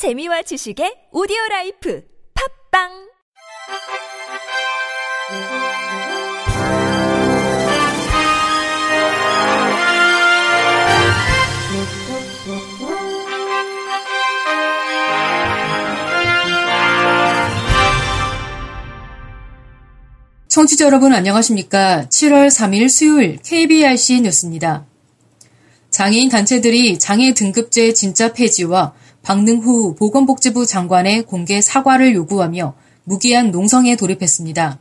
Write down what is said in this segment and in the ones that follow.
재미와 지식의 오디오 라이프 팝빵 청취자 여러분 안녕하십니까? 7월 3일 수요일 KBRC 뉴스입니다. 장애인 단체들이 장애 등급제 진짜 폐지와 박능후 보건복지부 장관의 공개 사과를 요구하며 무기한 농성에 돌입했습니다.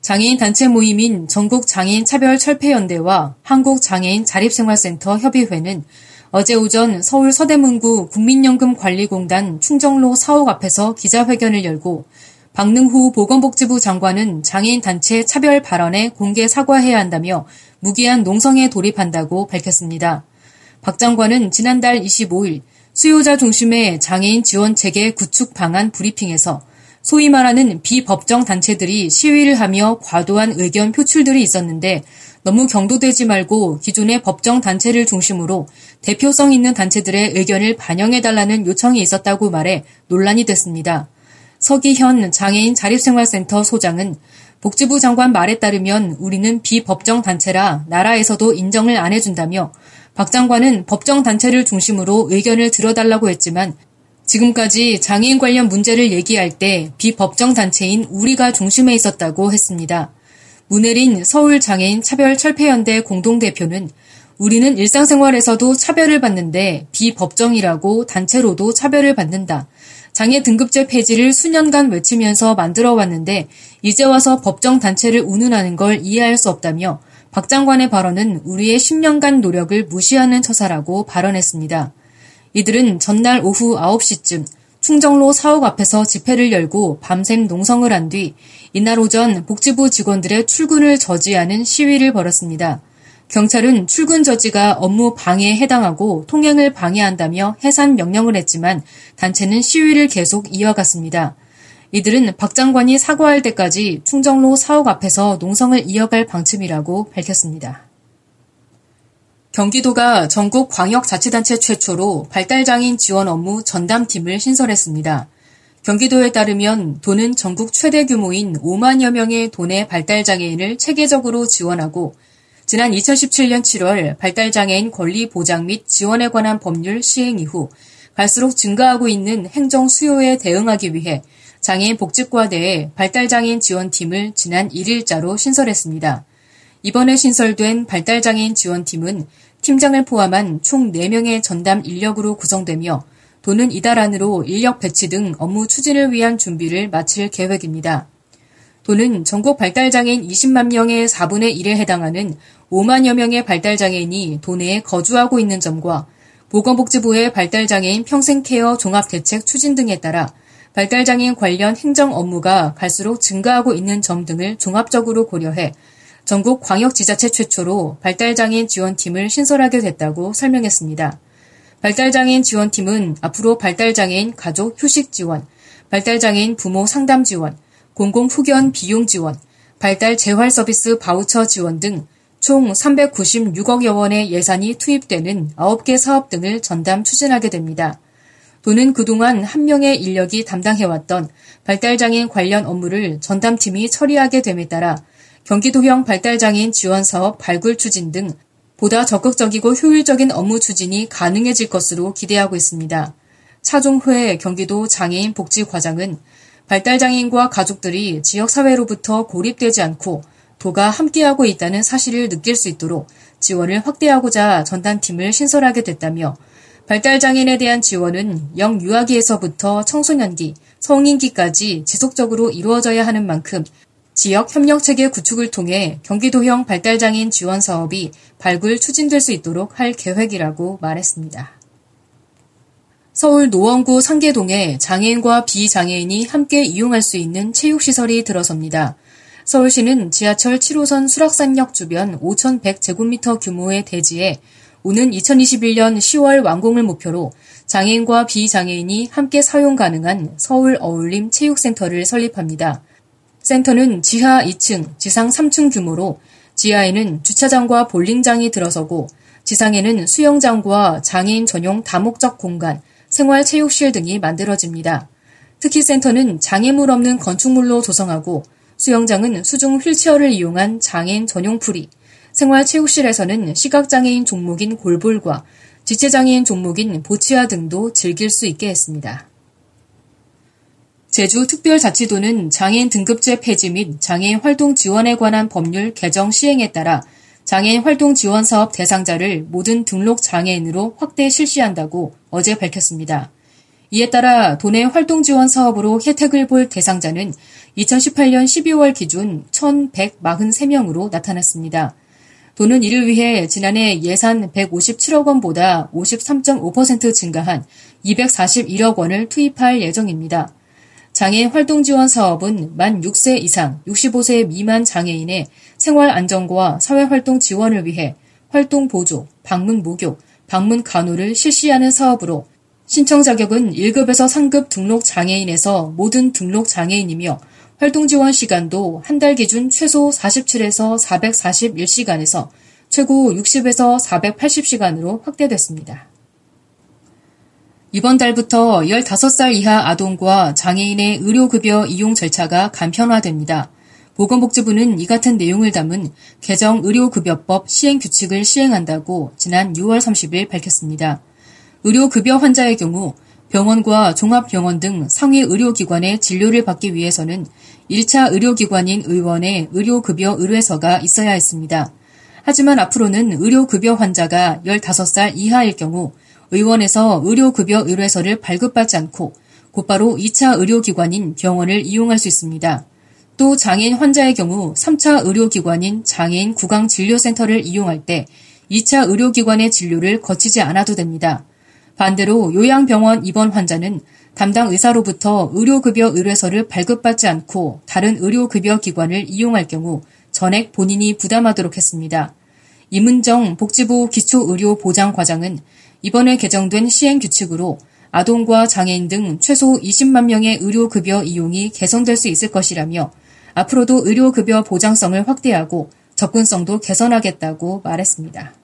장애인 단체 모임인 전국 장애인 차별 철폐연대와 한국 장애인 자립생활센터 협의회는 어제 오전 서울 서대문구 국민연금관리공단 충정로 사옥 앞에서 기자회견을 열고 박능후 보건복지부 장관은 장애인 단체 차별 발언에 공개 사과해야 한다며 무기한 농성에 돌입한다고 밝혔습니다. 박 장관은 지난달 25일 수요자 중심의 장애인 지원 체계 구축 방안 브리핑에서 소위 말하는 비법정 단체들이 시위를 하며 과도한 의견 표출들이 있었는데 너무 경도되지 말고 기존의 법정 단체를 중심으로 대표성 있는 단체들의 의견을 반영해달라는 요청이 있었다고 말해 논란이 됐습니다. 서기현 장애인 자립생활센터 소장은 복지부 장관 말에 따르면 우리는 비법정 단체라 나라에서도 인정을 안 해준다며 박 장관은 법정 단체를 중심으로 의견을 들어달라고 했지만 지금까지 장애인 관련 문제를 얘기할 때 비법정 단체인 우리가 중심에 있었다고 했습니다. 문혜린 서울 장애인 차별 철폐연대 공동대표는 우리는 일상생활에서도 차별을 받는데 비법정이라고 단체로도 차별을 받는다. 장애 등급제 폐지를 수년간 외치면서 만들어 왔는데 이제 와서 법정 단체를 운운하는 걸 이해할 수 없다며 박 장관의 발언은 우리의 10년간 노력을 무시하는 처사라고 발언했습니다. 이들은 전날 오후 9시쯤 충정로 사옥 앞에서 집회를 열고 밤샘 농성을 한 뒤 이날 오전 복지부 직원들의 출근을 저지하는 시위를 벌였습니다. 경찰은 출근 저지가 업무 방해에 해당하고 통행을 방해한다며 해산 명령을 했지만 단체는 시위를 계속 이어갔습니다. 이들은 박 장관이 사과할 때까지 충정로 사옥 앞에서 농성을 이어갈 방침이라고 밝혔습니다. 경기도가 전국 광역자치단체 최초로 발달장애인 지원 업무 전담팀을 신설했습니다. 경기도에 따르면 도는 전국 최대 규모인 5만여 명의 도내 발달장애인을 체계적으로 지원하고 지난 2017년 7월 발달장애인 권리 보장 및 지원에 관한 법률 시행 이후 갈수록 증가하고 있는 행정 수요에 대응하기 위해 장애인 복지과대에 발달장애인 지원팀을 지난 1일자로 신설했습니다. 이번에 신설된 발달장애인 지원팀은 팀장을 포함한 총 4명의 전담 인력으로 구성되며 도는 이달 안으로 인력 배치 등 업무 추진을 위한 준비를 마칠 계획입니다. 도는 전국 발달장애인 20만 명의 4분의 1에 해당하는 5만여 명의 발달장애인이 도내에 거주하고 있는 점과 보건복지부의 발달장애인 평생케어 종합대책 추진 등에 따라 발달장애인 관련 행정 업무가 갈수록 증가하고 있는 점 등을 종합적으로 고려해 전국 광역지자체 최초로 발달장애인 지원팀을 신설하게 됐다고 설명했습니다. 발달장애인 지원팀은 앞으로 발달장애인 가족 휴식 지원, 발달장애인 부모 상담 지원, 공공후견 비용 지원, 발달 재활 서비스 바우처 지원 등 총 396억여 원의 예산이 투입되는 9개 사업 등을 전담 추진하게 됩니다. 도는 그동안 한 명의 인력이 담당해왔던 발달장애인 관련 업무를 전담팀이 처리하게 됨에 따라 경기도형 발달장애인 지원 사업 발굴 추진 등 보다 적극적이고 효율적인 업무 추진이 가능해질 것으로 기대하고 있습니다. 차종회 경기도 장애인 복지과장은 발달장애인과 가족들이 지역사회로부터 고립되지 않고 도가 함께하고 있다는 사실을 느낄 수 있도록 지원을 확대하고자 전담팀을 신설하게 됐다며 발달장애인에 대한 지원은 영 유아기에서부터 청소년기, 성인기까지 지속적으로 이루어져야 하는 만큼 지역 협력체계 구축을 통해 경기도형 발달장애인 지원 사업이 발굴 추진될 수 있도록 할 계획이라고 말했습니다. 서울 노원구 상계동에 장애인과 비장애인이 함께 이용할 수 있는 체육시설이 들어섭니다. 서울시는 지하철 7호선 수락산역 주변 5,100제곱미터 규모의 대지에 오는 2021년 10월 완공을 목표로 장애인과 비장애인이 함께 사용 가능한 서울 어울림 체육센터를 설립합니다. 센터는 지하 2층, 지상 3층 규모로 지하에는 주차장과 볼링장이 들어서고 지상에는 수영장과 장애인 전용 다목적 공간, 생활체육실 등이 만들어집니다. 특히 센터는 장애물 없는 건축물로 조성하고 수영장은 수중 휠체어를 이용한 장애인 전용 풀이, 생활체육실에서는 시각장애인 종목인 골볼과 지체장애인 종목인 보치아 등도 즐길 수 있게 했습니다. 제주특별자치도는 장애인 등급제 폐지 및 장애인 활동 지원에 관한 법률 개정 시행에 따라 장애인 활동 지원 사업 대상자를 모든 등록 장애인으로 확대 실시한다고 어제 밝혔습니다. 이에 따라 도내 활동 지원 사업으로 혜택을 볼 대상자는 2018년 12월 기준 1,143명으로 나타났습니다. 도는 이를 위해 지난해 예산 157억 원보다 53.5% 증가한 241억 원을 투입할 예정입니다. 장애인 활동 지원 사업은 만 6세 이상 65세 미만 장애인의 생활 안정과 사회 활동 지원을 위해 활동 보조, 방문 목욕, 방문 간호를 실시하는 사업으로 신청 자격은 1급에서 3급 등록 장애인에서 모든 등록 장애인이며 활동 지원 시간도 한 달 기준 최소 47에서 441시간에서 최고 60에서 480시간으로 확대됐습니다. 이번 달부터 15살 이하 아동과 장애인의 의료급여 이용 절차가 간편화됩니다. 보건복지부는 이 같은 내용을 담은 개정 의료급여법 시행규칙을 시행한다고 지난 6월 30일 밝혔습니다. 의료급여 환자의 경우 병원과 종합병원 등 상위 의료기관의 진료를 받기 위해서는 1차 의료기관인 의원의 의료급여 의뢰서가 있어야 했습니다. 하지만 앞으로는 의료급여 환자가 15살 이하일 경우 의원에서 의료급여 의뢰서를 발급받지 않고 곧바로 2차 의료기관인 병원을 이용할 수 있습니다. 또 장애인 환자의 경우 3차 의료기관인 장애인 구강진료센터를 이용할 때 2차 의료기관의 진료를 거치지 않아도 됩니다. 반대로 요양병원 입원 환자는 담당 의사로부터 의료급여 의뢰서를 발급받지 않고 다른 의료급여 기관을 이용할 경우 전액 본인이 부담하도록 했습니다. 임은정 복지부 기초의료보장과장은 이번에 개정된 시행규칙으로 아동과 장애인 등 최소 20만 명의 의료급여 이용이 개선될 수 있을 것이라며 앞으로도 의료급여 보장성을 확대하고 접근성도 개선하겠다고 말했습니다.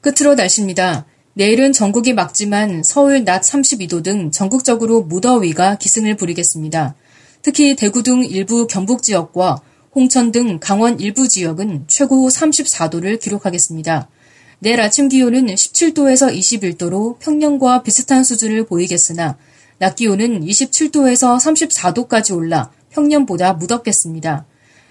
끝으로 날씨입니다. 내일은 전국이 맑지만 서울 낮 32도 등 전국적으로 무더위가 기승을 부리겠습니다. 특히 대구 등 일부 경북 지역과 홍천 등 강원 일부 지역은 최고 34도를 기록하겠습니다. 내일 아침 기온은 17도에서 21도로 평년과 비슷한 수준을 보이겠으나 낮 기온은 27도에서 34도까지 올라 평년보다 무덥겠습니다.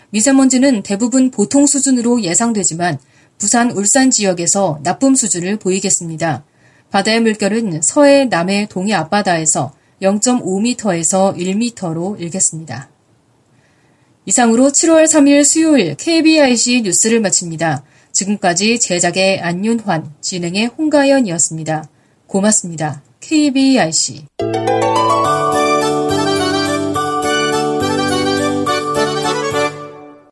미세먼지는 대부분 보통 수준으로 예상되지만 부산, 울산 지역에서 나쁨 수준을 보이겠습니다. 바다의 물결은 서해, 남해, 동해 앞바다에서 0.5m에서 1m로 일겠습니다. 이상으로 7월 3일 수요일 KBIC 뉴스를 마칩니다. 지금까지 제작의 안윤환, 진행의 홍가연이었습니다. 고맙습니다. KBIC